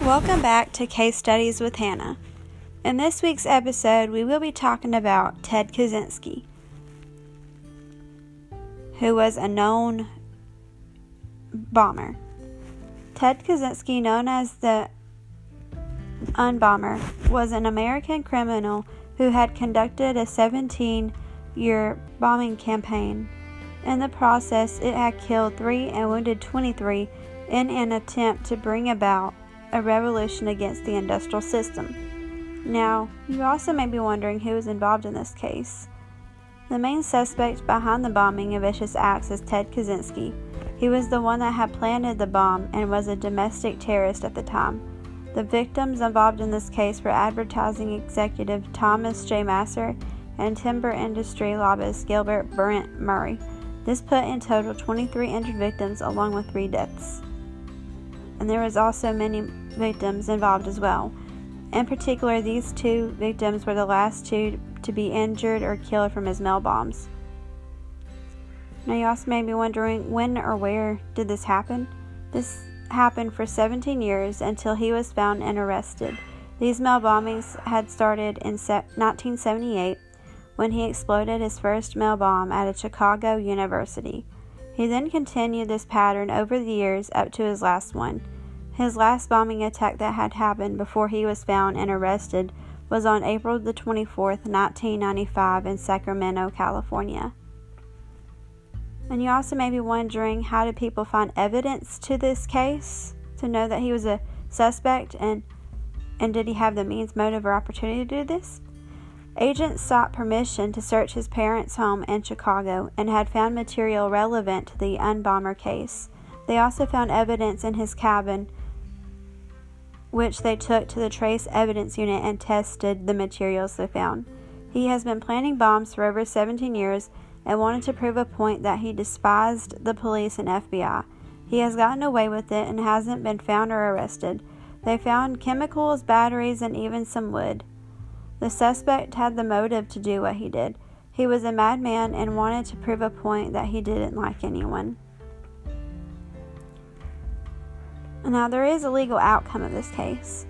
Welcome back to Case Studies with Hannah. In this week's episode, we will be talking about Ted Kaczynski, who was a known bomber. Ted Kaczynski, known as the Unabomber, was an American criminal who had conducted a 17 year bombing campaign. In the process, it had killed three and wounded 23 in an attempt to bring about a revolution against the industrial system. Now, you also may be wondering who was involved in this case. The main suspect behind the bombing of Vicious Acts is Ted Kaczynski. He was the one that had planted the bomb and was a domestic terrorist at the time. The victims involved in this case were advertising executive Thomas J. Mosser and timber industry lobbyist Gilbert Brent Murray. This put in total 23 injured victims along with three deaths. And there was also many victims involved as well. In particular, these two victims were the last two to be injured or killed from his mail bombs. Now, you also may be wondering when or where did this happen? This happened for 17 years until he was found and arrested. These mail bombings had started in 1978 when he exploded his first mail bomb at a Chicago university. He then continued this pattern over the years up to his last one. His last bombing attack that had happened before he was found and arrested was on April the 24th, 1995 in Sacramento, California. And you also may be wondering how did people find evidence to this case to know that he was a suspect and and did he have the means, motive, or opportunity to do this? Agents sought permission to search his parents' home in Chicago and had found material relevant to the Unabomber case. They also found evidence in his cabin which they took to the Trace Evidence Unit and tested the materials they found. He has been planting bombs for over 17 years and wanted to prove a point that he despised the police and FBI. He has gotten away with it and hasn't been found or arrested. They found chemicals, batteries, and even some wood. The suspect had the motive to do what he did. He was a madman and wanted to prove a point that he didn't like anyone. Now, there is a legal outcome of this case.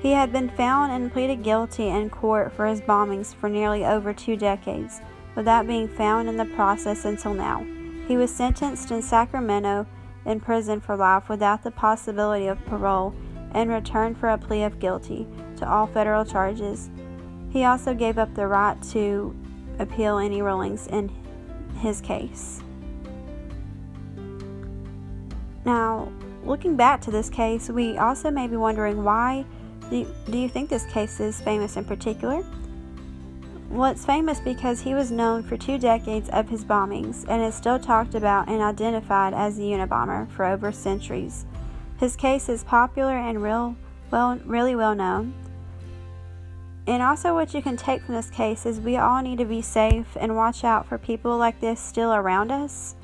He had been found and pleaded guilty in court for his bombings for nearly over two decades, without being found in the process until now. He was sentenced in Sacramento in prison for life without the possibility of parole in return for a plea of guilty to all federal charges. He also gave up the right to appeal any rulings in his case. Now, looking back to this case, we also may be wondering why do you, do you think this case is famous in particular? Well, it's famous because he was known for two decades of his bombings and is still talked about and identified as the Unabomber for over centuries. His case is popular and real, well, really well known. And also, what you can take from this case is we all need to be safe and watch out for people like this still around us